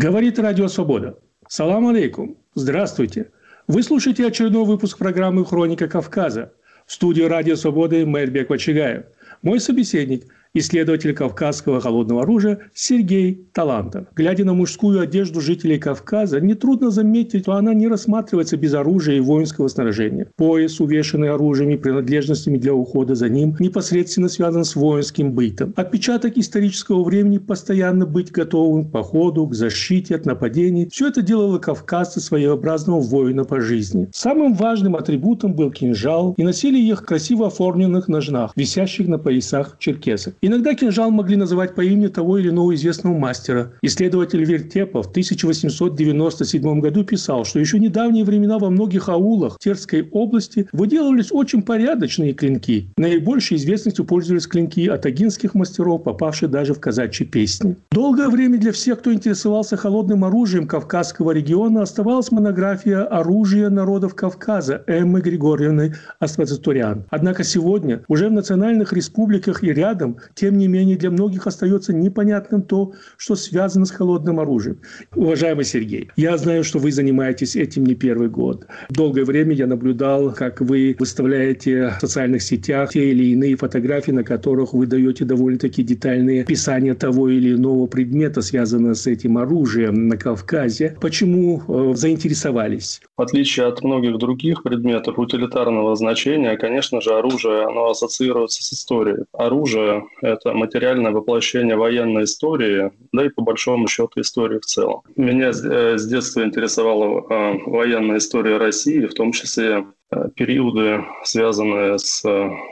Говорит Радио Свобода. Салам алейкум. Здравствуйте. Вы слушаете очередной выпуск программы «Хроника Кавказа». В студии Радио Свободы Мэрбек Вачигаев. Мой собеседник – исследователь кавказского холодного оружия Сергей Талантов. Глядя на мужскую одежду жителей Кавказа, нетрудно заметить, что она не рассматривается без оружия и воинского снаряжения. Пояс, увешанный оружием и принадлежностями для ухода за ним, непосредственно связан с воинским бытом. Отпечаток исторического времени постоянно быть готовым к походу, к защите от нападений. Все это делало кавказцы своеобразного воина по жизни. Самым важным атрибутом был кинжал, и носили их красиво оформленных ножнах, висящих на поясах черкесов. Иногда кинжал могли называть по имени того или иного известного мастера. Исследователь Вертепов в 1897 году писал, что еще недавние времена во многих аулах Терской области выделывались очень порядочные клинки. Наибольшей известностью пользовались клинки атагинских мастеров, попавшие даже в казачьи песни. Долгое время для всех, кто интересовался холодным оружием Кавказского региона, оставалась монография «Оружие народов Кавказа» Эммы Григорьевны Аспазатурян. Однако сегодня уже в национальных республиках и рядом тем не менее, для многих остается непонятным то, что связано с холодным оружием. Уважаемый Сергей, я знаю, что вы занимаетесь этим не первый год. Долгое время я наблюдал, как вы выставляете в социальных сетях те или иные фотографии, на которых вы даете довольно-таки детальные описания того или иного предмета, связанного с этим оружием на Кавказе. Почему э, заинтересовались? В отличие от многих других предметов утилитарного значения, конечно же, оружие, оно ассоциируется с историей. Оружие это материальное воплощение военной истории, да и по большому счету истории в целом. Меня э, с детства интересовала э, военная история России, в том числе э, периоды, связанные с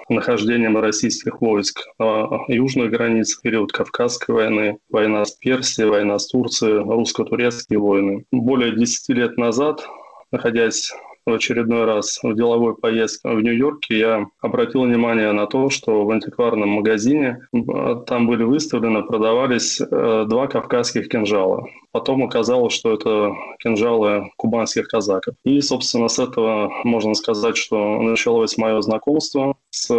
нахождением российских войск на южных границах, период Кавказской войны, война с Персией, война с Турцией, русско-турецкие войны. Более 10 лет назад находясь в очередной раз в деловой поездке в Нью-Йорке я обратил внимание на то, что в антикварном магазине там были выставлены, продавались э, два кавказских кинжала. Потом оказалось, что это кинжалы кубанских казаков. И, собственно, с этого можно сказать, что началось мое знакомство с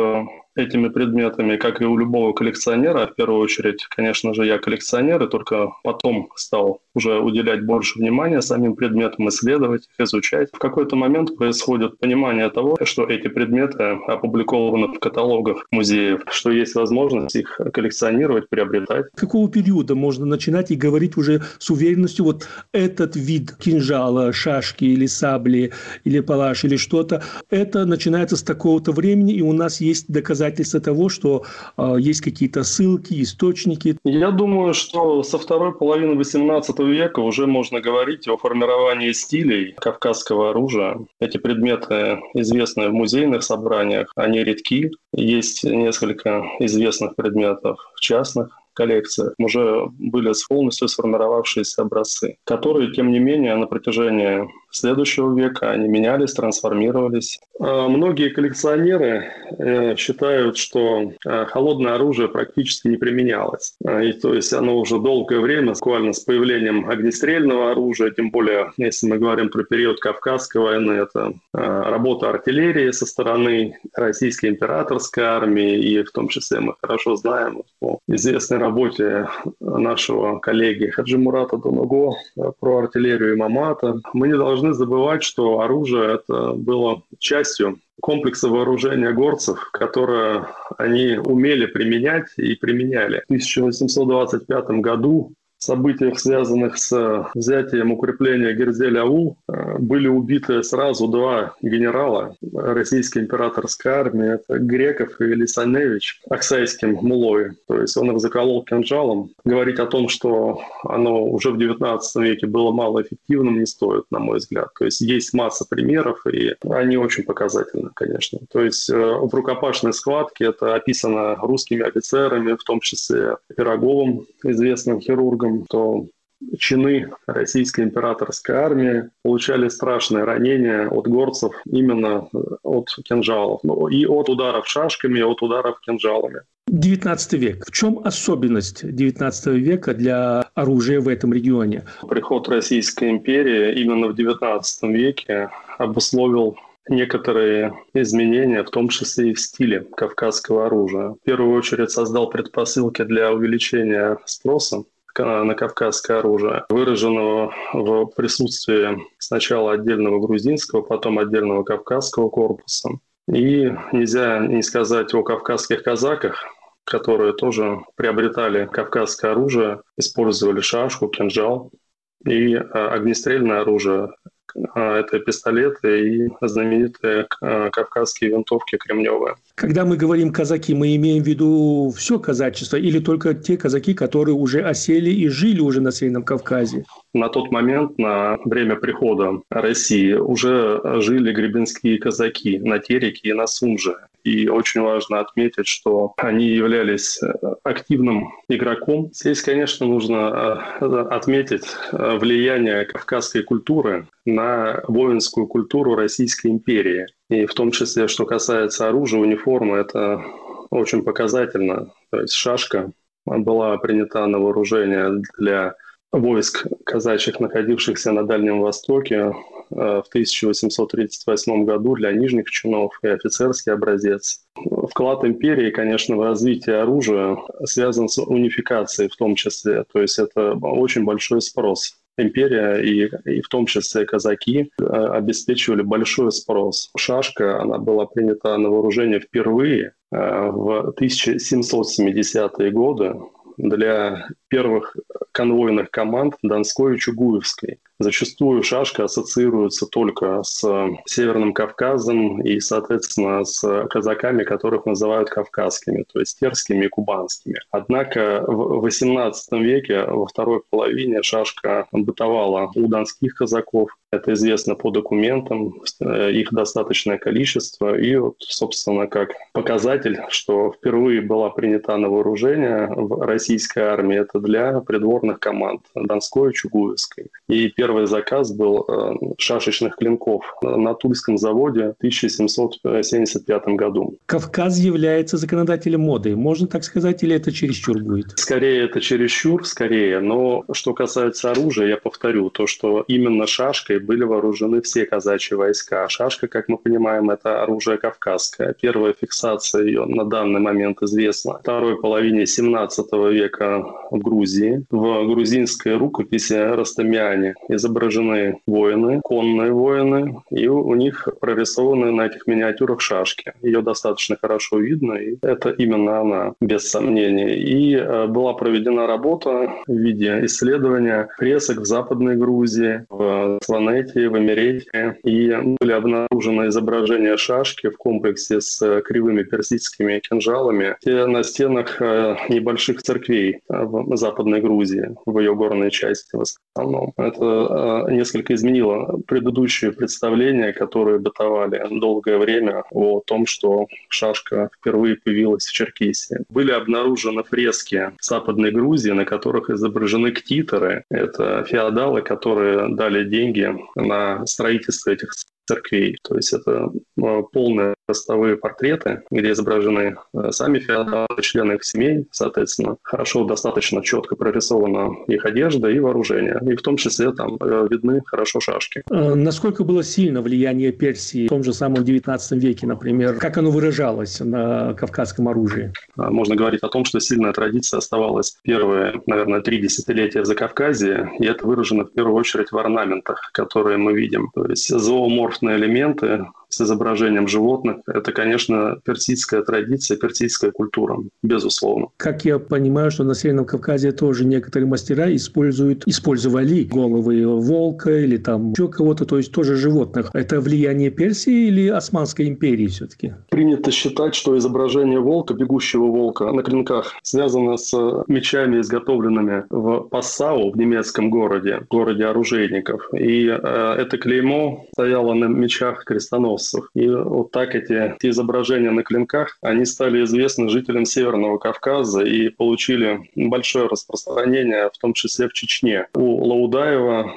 этими предметами, как и у любого коллекционера. В первую очередь, конечно же, я коллекционер, и только потом стал уже уделять больше внимания самим предметам, исследовать их, изучать. В какой-то момент происходит понимание того, что эти предметы опубликованы в каталогах музеев, что есть возможность их коллекционировать, приобретать. Какого периода можно начинать и говорить уже с уверенностью, вот этот вид кинжала, шашки или сабли, или палаш, или что-то, это начинается с такого-то времени, и у нас есть доказательства того, что э, есть какие-то ссылки, источники? Я думаю, что со второй половины XVIII века уже можно говорить о формировании стилей кавказского оружия. Эти предметы известны в музейных собраниях, они редки. Есть несколько известных предметов в частных коллекциях уже были полностью сформировавшиеся образцы, которые, тем не менее, на протяжении следующего века они менялись, трансформировались. А, многие коллекционеры э, считают, что э, холодное оружие практически не применялось. А, и то есть оно уже долгое время, буквально с появлением огнестрельного оружия, тем более, если мы говорим про период Кавказской войны, это а, работа артиллерии со стороны российской императорской армии, и в том числе мы хорошо знаем по известной работе нашего коллеги Хаджимурата Донуго про артиллерию Имамата. Мы не должны забывать, что оружие это было частью комплекса вооружения горцев, которое они умели применять и применяли. В 1825 году событиях, связанных с взятием укрепления Герзель-Аул, э, были убиты сразу два генерала российской императорской армии. Это Греков и Лисаневич Аксайским мулой. То есть он их заколол кинжалом. Говорить о том, что оно уже в XIX веке было малоэффективным, не стоит, на мой взгляд. То есть есть масса примеров, и они очень показательны, конечно. То есть э, в рукопашной схватке это описано русскими офицерами, в том числе Пироговым, известным хирургом, многом, то чины российской императорской армии получали страшные ранения от горцев именно э, от кинжалов. Ну, и от ударов шашками, и от ударов кинжалами. 19 век. В чем особенность 19 века для оружия в этом регионе? Приход Российской империи именно в 19 веке обусловил некоторые изменения, в том числе и в стиле кавказского оружия. В первую очередь создал предпосылки для увеличения спроса на кавказское оружие, выраженного в присутствии сначала отдельного грузинского, потом отдельного кавказского корпуса. И нельзя не сказать о кавказских казаках, которые тоже приобретали кавказское оружие, использовали шашку, кинжал и э, огнестрельное оружие а, это пистолеты и знаменитые а, кавказские винтовки кремневые. Когда мы говорим казаки, мы имеем в виду все казачество или только те казаки, которые уже осели и жили уже на Северном Кавказе? На тот момент, на время прихода России, уже жили гребенские казаки на Тереке и на Сумже. И очень важно отметить, что они являлись э, активным игроком. Здесь, конечно, нужно э, отметить э, влияние кавказской культуры на воинскую культуру Российской империи. И в том числе, что касается оружия, униформы, это очень показательно. То есть шашка была принята на вооружение для войск казачьих, находившихся на Дальнем Востоке, в 1838 году для нижних чинов и офицерский образец. Вклад империи, конечно, в развитие оружия связан с унификацией в том числе. То есть это очень большой спрос империя и, и в том числе казаки э, обеспечивали большой спрос. Шашка, она была принята на вооружение впервые э, в 1770-е годы для первых конвойных команд Донской и Чугуевской. Зачастую шашка ассоциируется только с Северным Кавказом и, соответственно, с казаками, которых называют кавказскими, то есть терскими и кубанскими. Однако в XVIII веке, во второй половине, шашка бытовала у донских казаков. Это известно по документам, э, их достаточное количество. И, вот, собственно, как показатель, что впервые была принята на вооружение в российской армии, это для придворных команд Донской и Чугуевской. И первый заказ был э, шашечных клинков на Тульском заводе в 1775 году. Кавказ является законодателем моды, можно так сказать, или это чересчур будет? Скорее, это чересчур, скорее. Но что касается оружия, я повторю, то, что именно шашкой были вооружены все казачьи войска. Шашка, как мы понимаем, это оружие кавказское. Первая фиксация ее на данный момент известна. Второй половине 17 века в Грузии. В грузинской рукописи Растамиане изображены воины, конные воины, и у них прорисованы на этих миниатюрах шашки. Ее достаточно хорошо видно, и это именно она, без сомнения. И э, была проведена работа в виде исследования фресок в Западной Грузии, в Сванете, в Эмерете, и были обнаружены изображения шашки в комплексе с кривыми персидскими кинжалами на стенах э, небольших церквей в Западной Грузии, в ее горной части в основном. Это Э, несколько изменило предыдущие представления, которые бытовали долгое время о том, что шашка впервые появилась в Черкесии. Были обнаружены фрески в Западной Грузии, на которых изображены ктиторы. Это феодалы, которые дали деньги на строительство этих церквей. То есть это э, полные ростовые портреты, где изображены э, сами феодалы, члены их семей, соответственно. Хорошо, достаточно четко прорисована их одежда и вооружение. И в том числе там э, видны хорошо шашки. Насколько было сильно влияние Персии в том же самом 19 веке, например? Как оно выражалось на кавказском оружии? Можно говорить о том, что сильная традиция оставалась первые, наверное, три десятилетия в Закавказье, и это выражено в первую очередь в орнаментах, которые мы видим. То есть зооморф антропоморфные элементы с изображением животных. Это, конечно, персидская традиция, персидская культура, безусловно. Как я понимаю, что на Северном Кавказе тоже некоторые мастера используют, использовали головы волка или там еще кого-то, то есть тоже животных. Это влияние Персии или Османской империи все-таки? Принято считать, что изображение волка, бегущего волка на клинках связано с мечами, изготовленными в Пассау, в немецком городе, городе оружейников. И э, это клеймо стояло на мечах крестоносцев крестоносцев. И вот так эти, эти изображения на клинках, они стали известны жителям Северного Кавказа и получили большое распространение, в том числе в Чечне. У Лаудаева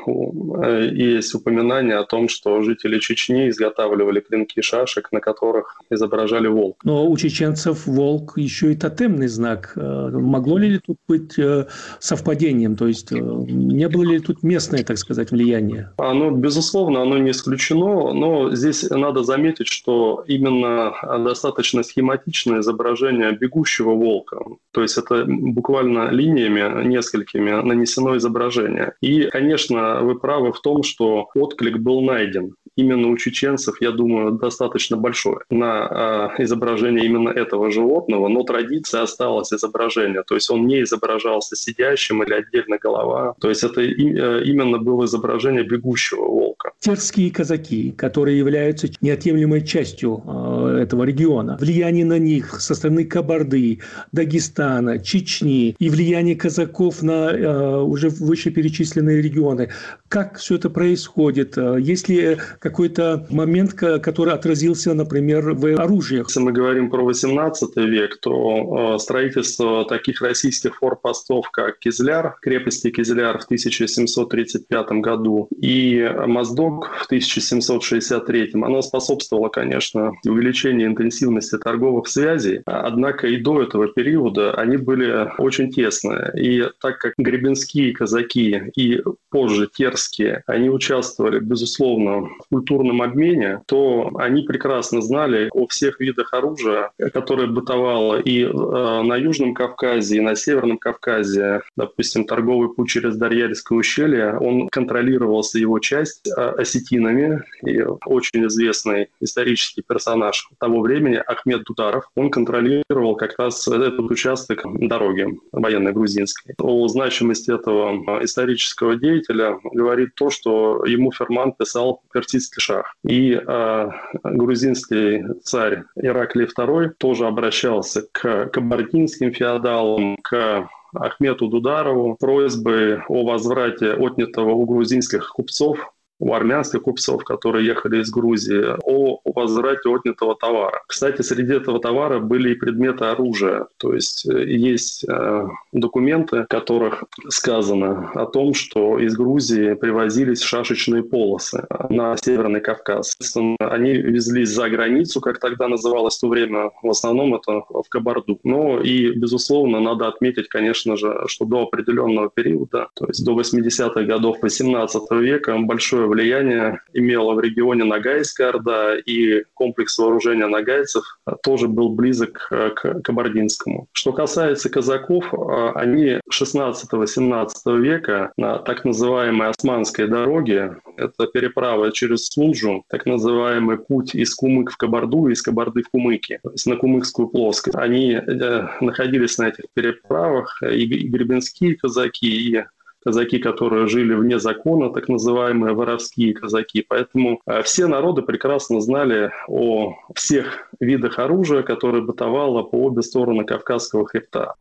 э, есть упоминание о том, что жители Чечни изготавливали клинки шашек, на которых изображали волк. Но у чеченцев волк еще и тотемный знак. Э, могло ли тут быть э, совпадением? То есть не было ли тут местное, так сказать, влияние? Оно, безусловно, оно не исключено, но здесь надо надо заметить, что именно достаточно схематичное изображение бегущего волка. То есть это буквально линиями несколькими нанесено изображение. И, конечно, вы правы в том, что отклик был найден именно у чеченцев, я думаю, достаточно большой на э, изображение именно этого животного, но традиция осталась изображение, то есть он не изображался сидящим или отдельно голова, то есть это и, э, именно было изображение бегущего волка. Терские казаки, которые являются неотъемлемой частью э, этого региона, влияние на них со стороны Кабарды, Дагестана, Чечни и влияние казаков на э, уже вышеперечисленные регионы. Как все это происходит? Э, есть ли какой-то момент, который отразился, например, в оружиях? Если мы говорим про 18 век, то э, строительство таких российских форпостов, как Кизляр, крепости Кизляр в 1735 году и Моздок в 1763, оно способствовало, конечно, увеличению интенсивности торговых связей, однако и до этого периода они были очень тесные. И так как гребенские казаки и позже терские, они участвовали, безусловно, в культурном обмене, то они прекрасно знали о всех видах оружия, которое бытовало и э, на Южном Кавказе, и на Северном Кавказе. Допустим, торговый путь через Дарьяльское ущелье, он контролировался, его часть, э, осетинами. И очень известный исторический персонаж того времени, Ахмед Дударов, он контролировал как раз этот участок дороги военной грузинской. О значимости этого исторического деятеля говорит то, что ему Ферман писал персидский шах. И э, грузинский царь Ираклий II тоже обращался к кабардинским феодалам, к Ахмету Дударову просьбы о возврате отнятого у грузинских купцов у армянских купцов, которые ехали из Грузии, о возврате отнятого товара. Кстати, среди этого товара были и предметы оружия. То есть э, есть э, документы, в которых сказано о том, что из Грузии привозились шашечные полосы на Северный Кавказ. Они везлись за границу, как тогда называлось в то время, в основном это в Кабарду. Но и, безусловно, надо отметить, конечно же, что до определенного периода, то есть до 80-х годов 18 века, большое влияние имела в регионе Нагайская Орда, и комплекс вооружения нагайцев тоже был близок э, к Кабардинскому. Что касается казаков, э, они 16-17 века на так называемой Османской дороге, это переправа через Сунжу, так называемый путь из Кумык в Кабарду и из Кабарды в Кумыки, то есть на Кумыкскую плоскость. Они э, находились на этих переправах, и гребенские казаки, и казаки, которые жили вне закона, так называемые воровские казаки. Поэтому э, все народы прекрасно знали о всех видах оружия, которое бытовало по обе стороны Кавказского хребта.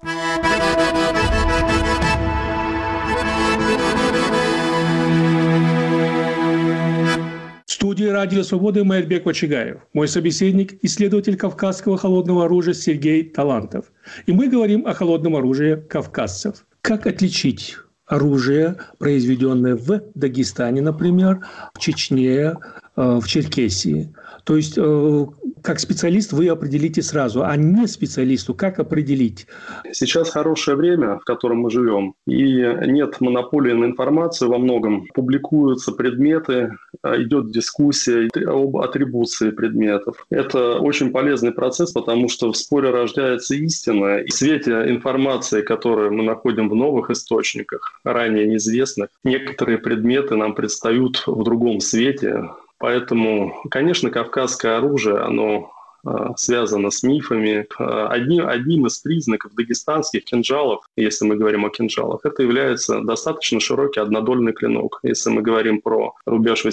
Студии «Радио Свободы» Майербек Вачигаев. Мой собеседник – исследователь кавказского холодного оружия Сергей Талантов. И мы говорим о холодном оружии кавказцев. Как отличить оружие, произведенное в Дагестане, например, в Чечне, э, в Черкесии. То есть, э, как специалист вы определите сразу, а не специалисту как определить? Сейчас хорошее время, в котором мы живем, и нет монополии на информацию во многом. Публикуются предметы, а, идет дискуссия об атрибуции предметов. Это очень полезный процесс, потому что в споре рождается истина. И в свете информации, которую мы находим в новых источниках, ранее неизвестных, некоторые предметы нам предстают в другом свете, Поэтому, конечно, кавказское оружие, оно а, связано с мифами. А, одним, одним из признаков дагестанских кинжалов, если мы говорим о кинжалах, это является достаточно широкий однодольный клинок. Если мы говорим про рубеж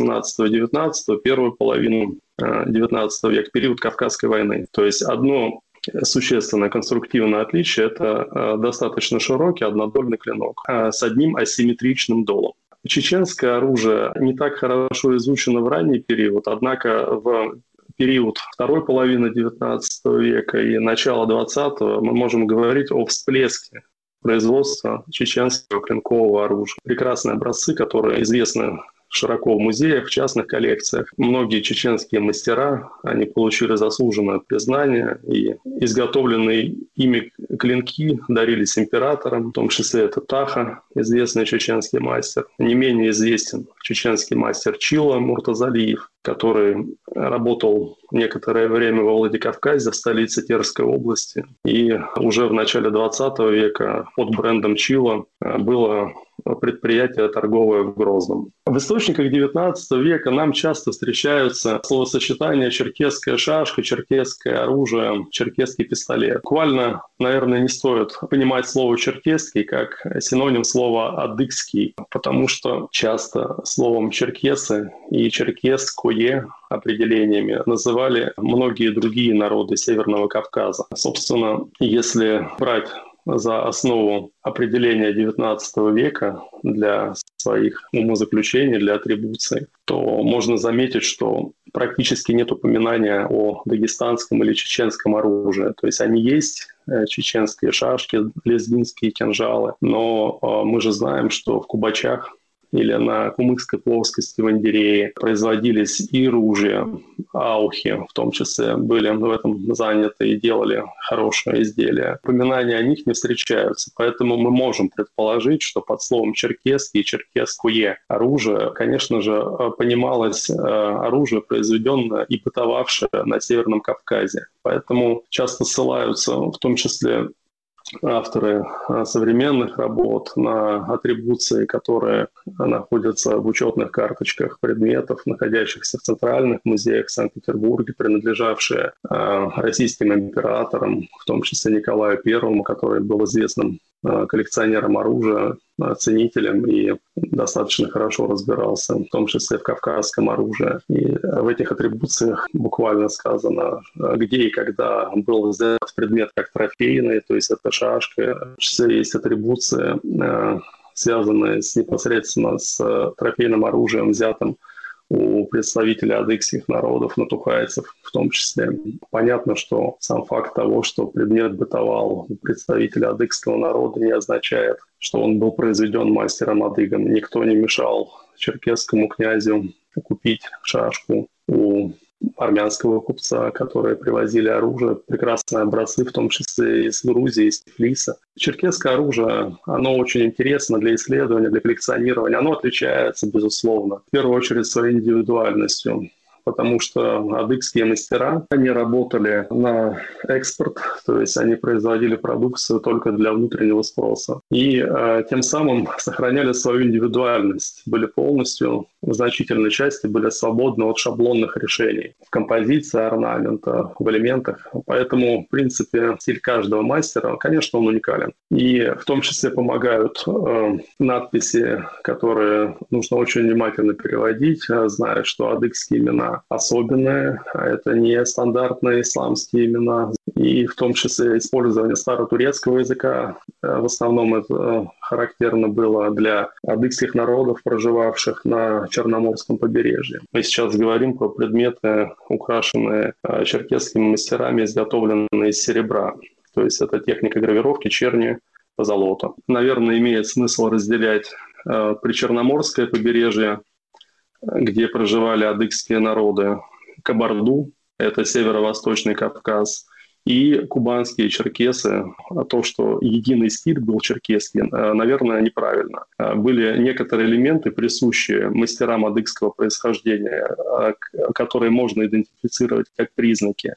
18-19, первую половину 19 а, века, период Кавказской войны. То есть одно существенное конструктивное отличие – это достаточно широкий однодольный клинок с одним асимметричным долом. Чеченское оружие не так хорошо изучено в ранний период, однако в период второй половины XIX века и начала XX мы можем говорить о всплеске производства чеченского клинкового оружия. Прекрасные образцы, которые известны широко в музеях, в частных коллекциях. Многие чеченские мастера, они получили заслуженное признание, и изготовленные ими клинки дарились императорам, в том числе это Таха, известный чеченский мастер. Не менее известен чеченский мастер Чила Муртазалиев. Который работал некоторое время во Владикавказе, в столице Терской области. И уже в начале 20 века под брендом Чила было предприятие торговое в Грозном. В источниках XIX века нам часто встречаются словосочетания «черкесская шашка», «черкесское оружие», «черкесский пистолет». Буквально, наверное, не стоит понимать слово «черкесский» как синоним слова «адыгский», потому что часто словом «черкесы» и «черкесское» определениями называли многие другие народы Северного Кавказа. Собственно, если брать за основу определения XIX века для своих умозаключений, для атрибуций, то можно заметить, что практически нет упоминания о дагестанском или чеченском оружии. То есть они есть, э, чеченские шашки, лезгинские кинжалы, но э, мы же знаем, что в Кубачах или на Кумыкской плоскости в Индерее производились и ружья, аухи в том числе были в этом заняты и делали хорошие изделия. Упоминания о них не встречаются, поэтому мы можем предположить, что под словом черкесский и черкесское оружие, конечно же, понималось э, оружие, произведенное и бытовавшее на Северном Кавказе. Поэтому часто ссылаются в том числе авторы а, современных работ на атрибуции, которые находятся в учетных карточках предметов, находящихся в центральных музеях Санкт-Петербурге, принадлежавшие а, российским императорам, в том числе Николаю I, который был известным коллекционером оружия, ценителем и достаточно хорошо разбирался, в том числе в кавказском оружии. И в этих атрибуциях буквально сказано, где и когда был взят предмет как трофейный, то есть это шашка. В есть атрибуции, э, связанные с, непосредственно с трофейным оружием, взятым у представителей адыгских народов, натухайцев в том числе. Понятно, что сам факт того, что предмет бытовал у представителя адыгского народа, не означает, что он был произведен мастером адыгом. Никто не мешал черкесскому князю купить шашку у армянского купца, которые привозили оружие, прекрасные образцы, в том числе из Грузии, из Тифлиса. Черкесское оружие, оно очень интересно для исследования, для коллекционирования. Оно отличается, безусловно, в первую очередь своей индивидуальностью потому что адыгские мастера, они работали на экспорт, то есть они производили продукцию только для внутреннего спроса. И э, тем самым сохраняли свою индивидуальность, были полностью, в значительной части были свободны от шаблонных решений в композиции орнамента, в элементах. Поэтому, в принципе, стиль каждого мастера, конечно, он уникален. И в том числе помогают э, надписи, которые нужно очень внимательно переводить, э, зная, что адыгские имена особенные, а это не стандартные исламские имена. И в том числе использование старотурецкого языка. Э, в основном это э, характерно было для адыгских народов, проживавших на Черноморском побережье. Мы сейчас говорим про предметы, украшенные э, черкесскими мастерами, изготовленные из серебра. То есть это техника гравировки черни по золоту. Наверное, имеет смысл разделять причерноморское побережье где проживали адыгские народы, Кабарду, это северо-восточный Кавказ, и кубанские черкесы. А то, что единый стиль был черкесский, э, наверное, неправильно. Э, были некоторые элементы, присущие мастерам адыгского происхождения, э, которые можно идентифицировать как признаки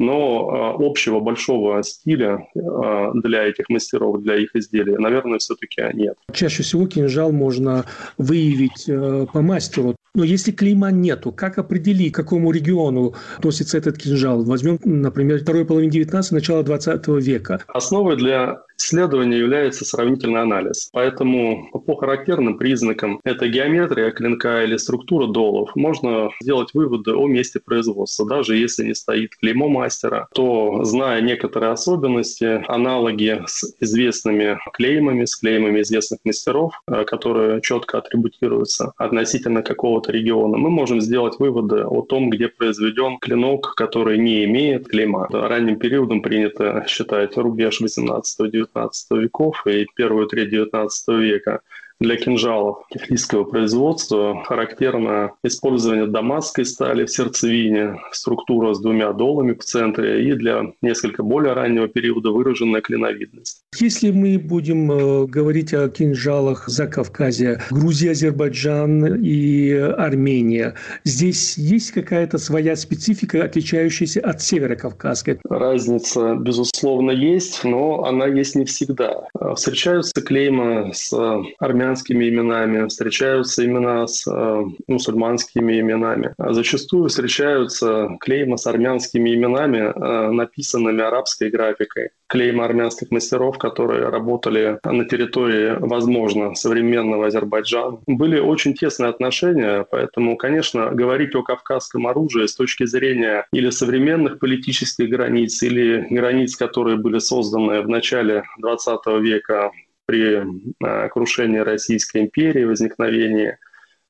но общего большого стиля для этих мастеров, для их изделий, наверное, все-таки нет. Чаще всего кинжал можно выявить по мастеру. Но если клейма нету, как определить, к какому региону относится этот кинжал? Возьмем, например, второй половины 19 начало 20 века. Основой для исследования является сравнительный анализ. Поэтому по характерным признакам это геометрия клинка или структура долов можно сделать выводы о месте производства. Даже если не стоит клеймо мастера, то, зная некоторые особенности, аналоги с известными клеймами, с клеймами известных мастеров, э, которые четко атрибутируются относительно какого-то региона, мы можем сделать выводы о том, где произведен клинок, который не имеет клейма. Ранним периодом принято считать рубеж 18-19 веков и первую треть 19 века Для кинжалов кефлийского производства характерно использование дамасской стали в сердцевине, структура с двумя долами в центре и для несколько более раннего периода выраженная клиновидность. Если мы будем э, говорить о кинжалах за Кавказе, Грузия, Азербайджан и Армения, здесь есть какая-то своя специфика, отличающаяся от северокавказской? Разница, безусловно, есть, но она есть не всегда. Встречаются клейма с армянскими армянскими именами, встречаются имена с э, мусульманскими именами. А зачастую встречаются клейма с армянскими именами, э, написанными арабской графикой. Клейма армянских мастеров, которые работали на территории, возможно, современного Азербайджана. Были очень тесные отношения, поэтому, конечно, говорить о кавказском оружии с точки зрения или современных политических границ, или границ, которые были созданы в начале 20 века при э, крушении Российской империи, возникновении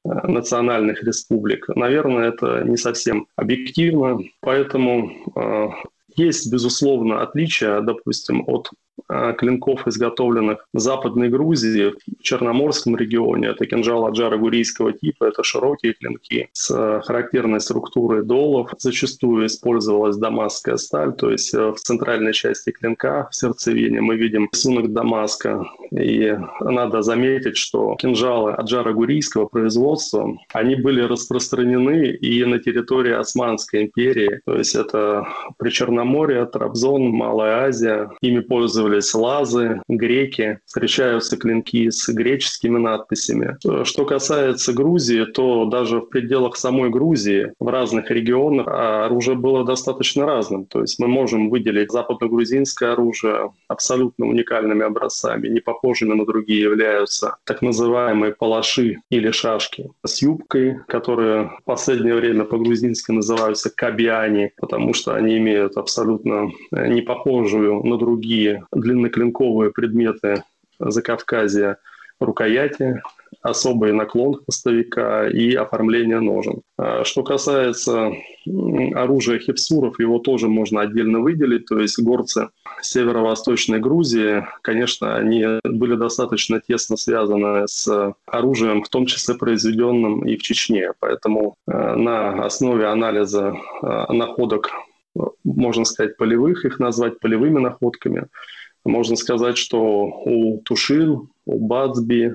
э, национальных республик. Наверное, это не совсем объективно, поэтому э, есть, безусловно, отличия, допустим, от а, клинков, изготовленных в Западной Грузии, в Черноморском регионе. Это кинжал аджара гурийского типа, это широкие клинки с характерной структурой долов. Зачастую использовалась дамасская сталь, то есть э, в центральной части клинка, в сердцевине, мы видим рисунок Дамаска. И надо заметить, что кинжалы аджара гурийского производства, они были распространены и на территории Османской империи. То есть это при Черноморье, Трабзон, Малая Азия. Ими пользовались использовались лазы, греки, встречаются клинки с греческими надписями. Что касается Грузии, то даже в пределах самой Грузии в разных регионах оружие было достаточно разным. То есть мы можем выделить западно-грузинское оружие абсолютно уникальными образцами, не похожими на другие являются так называемые палаши или шашки с юбкой, которые в последнее время по-грузински называются кабиани, потому что они имеют абсолютно не похожую на другие длинноклинковые предметы Закавказья, рукояти, особый наклон хвостовика и оформление ножен. А что касается оружия хипсуров, его тоже можно отдельно выделить. То есть горцы северо-восточной Грузии, конечно, они были достаточно тесно связаны с оружием, в том числе произведенным и в Чечне. Поэтому э, на основе анализа э, находок, можно сказать, полевых, их назвать полевыми находками, можно сказать, что у Тушин, у Бацби,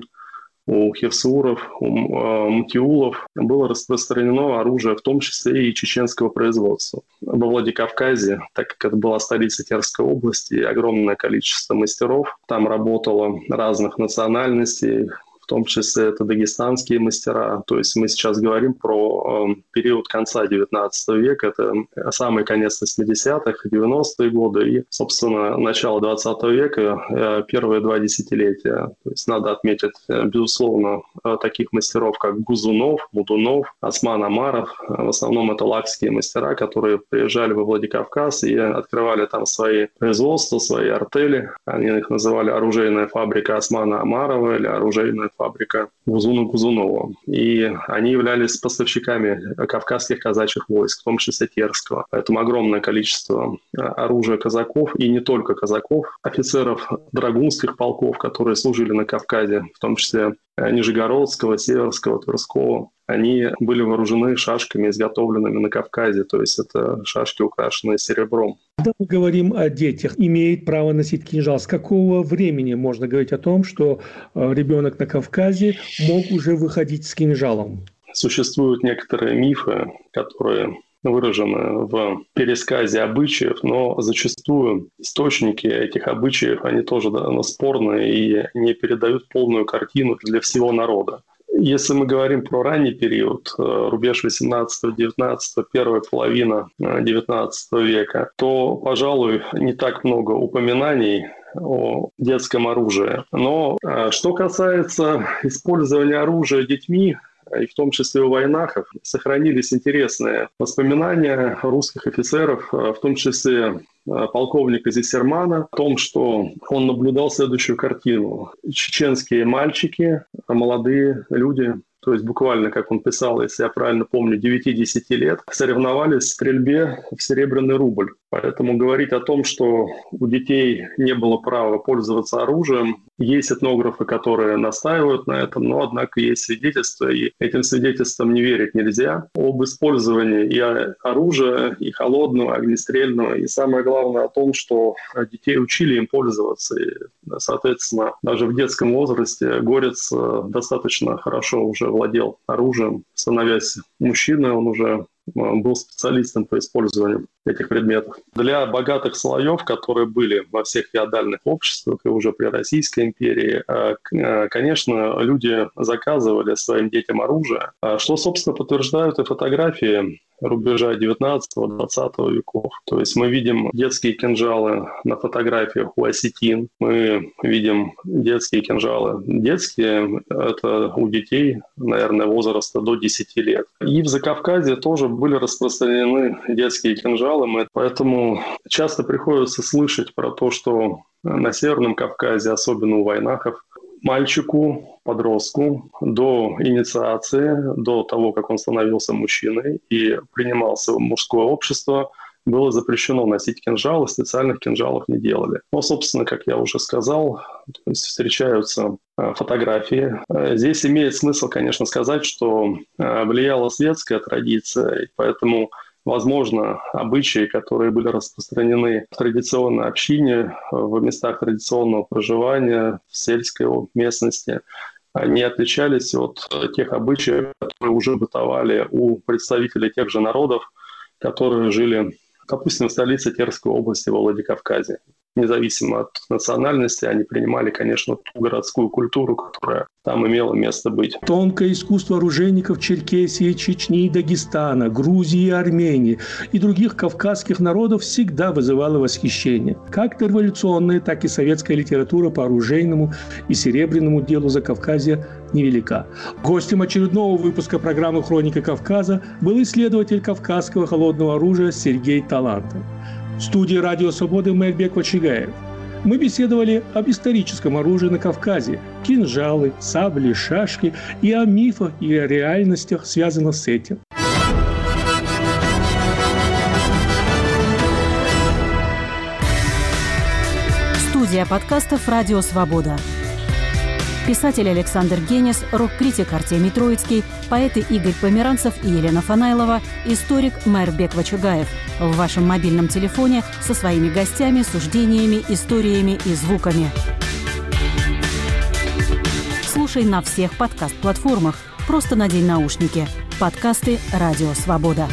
у Хевсуров, у э, Мтиулов было распространено оружие, в том числе и чеченского производства. Во Владикавказе, так как это была столица Терской области, огромное количество мастеров, там работало разных национальностей, том числе это дагестанские мастера. То есть мы сейчас говорим про э, период конца XIX века, это самый конец 80-х, 90-е годы и, собственно, начало 20 века, э, первые два десятилетия. То есть надо отметить, э, безусловно, э, таких мастеров, как Гузунов, Мудунов, Осман Амаров. В основном это лакские мастера, которые приезжали во Владикавказ и открывали там свои производства, свои артели. Они их называли оружейная фабрика Османа Амарова или оружейная фабрика Гузуна Гузунова. И они являлись поставщиками кавказских казачьих войск, в том числе Терского. Поэтому огромное количество а, оружия казаков, и не только казаков, офицеров драгунских полков, которые служили на Кавказе, в том числе а, Нижегородского, Северского, Тверского, они были вооружены шашками, изготовленными на Кавказе, то есть это шашки, украшенные серебром. Когда мы говорим о детях, имеет право носить кинжал, с какого времени можно говорить о том, что э, ребенок на Кавказе мог уже выходить с кинжалом? Существуют некоторые мифы, которые выражены в пересказе обычаев, но зачастую источники этих обычаев, они тоже да, спорные и не передают полную картину для всего народа. Если мы говорим про ранний период, э, рубеж 18-19, первая половина 19 э, века, то, пожалуй, не так много упоминаний о детском оружии. Но э, что касается использования оружия детьми, и в том числе у войнахов, сохранились интересные воспоминания русских офицеров, в том числе Э, полковника Зисермана о том, что он наблюдал следующую картину. Чеченские мальчики, молодые люди то есть буквально, как он писал, если я правильно помню, 9-10 лет, соревновались в стрельбе в серебряный рубль. Поэтому говорить о том, что у детей не было права пользоваться оружием, есть этнографы, которые настаивают на этом, но, однако, есть свидетельства, и этим свидетельствам не верить нельзя, об использовании и оружия, и холодного, огнестрельного, и самое главное о том, что детей учили им пользоваться. И, соответственно, даже в детском возрасте Горец э, достаточно хорошо уже владел оружием, становясь мужчиной, он уже был специалистом по использованию этих предметов. Для богатых слоев, которые были во всех феодальных обществах и уже при Российской империи, э, э, конечно, люди заказывали своим детям оружие, что, собственно, подтверждают и фотографии рубежа 19-20 веков. То есть мы видим детские кинжалы на фотографиях у осетин, мы видим детские кинжалы. Детские — это у детей, наверное, возраста до 10 лет. И в Закавказье тоже были распространены детские кинжалы, поэтому часто приходится слышать про то, что на Северном Кавказе, особенно у войнахов, мальчику, подростку до инициации, до того, как он становился мужчиной и принимался в мужское общество, было запрещено носить кинжалы, специальных кинжалов не делали. Но, собственно, как я уже сказал, встречаются э, фотографии. Э, здесь имеет смысл, конечно, сказать, что э, влияла светская традиция, поэтому Возможно, обычаи, которые были распространены в традиционной общине, в местах традиционного проживания, в сельской местности, они отличались от тех обычаев, которые уже бытовали у представителей тех же народов, которые жили, допустим, в столице Терской области, в Владикавказе независимо от национальности, они принимали, конечно, ту городскую культуру, которая там имело место быть. Тонкое искусство оружейников Черкесии, Чечни, Дагестана, Грузии Армении и других кавказских народов всегда вызывало восхищение. Как революционная, так и советская литература по оружейному и серебряному делу за Кавказья невелика. Гостем очередного выпуска программы «Хроника Кавказа» был исследователь кавказского холодного оружия Сергей Талантов. Студии «Радио Свободы» Мэрбек Вачигаев. Мы беседовали об историческом оружии на Кавказе, кинжалы, сабли, шашки и о мифах и о реальностях, связанных с этим. Студия подкастов «Радио Свобода». Писатель Александр Генис, рок-критик Артемий Троицкий, поэты Игорь Померанцев и Елена Фанайлова, историк Майрбек Вачугаев в вашем мобильном телефоне со своими гостями, суждениями, историями и звуками. Слушай на всех подкаст-платформах. Просто надень наушники. Подкасты «Радио Свобода».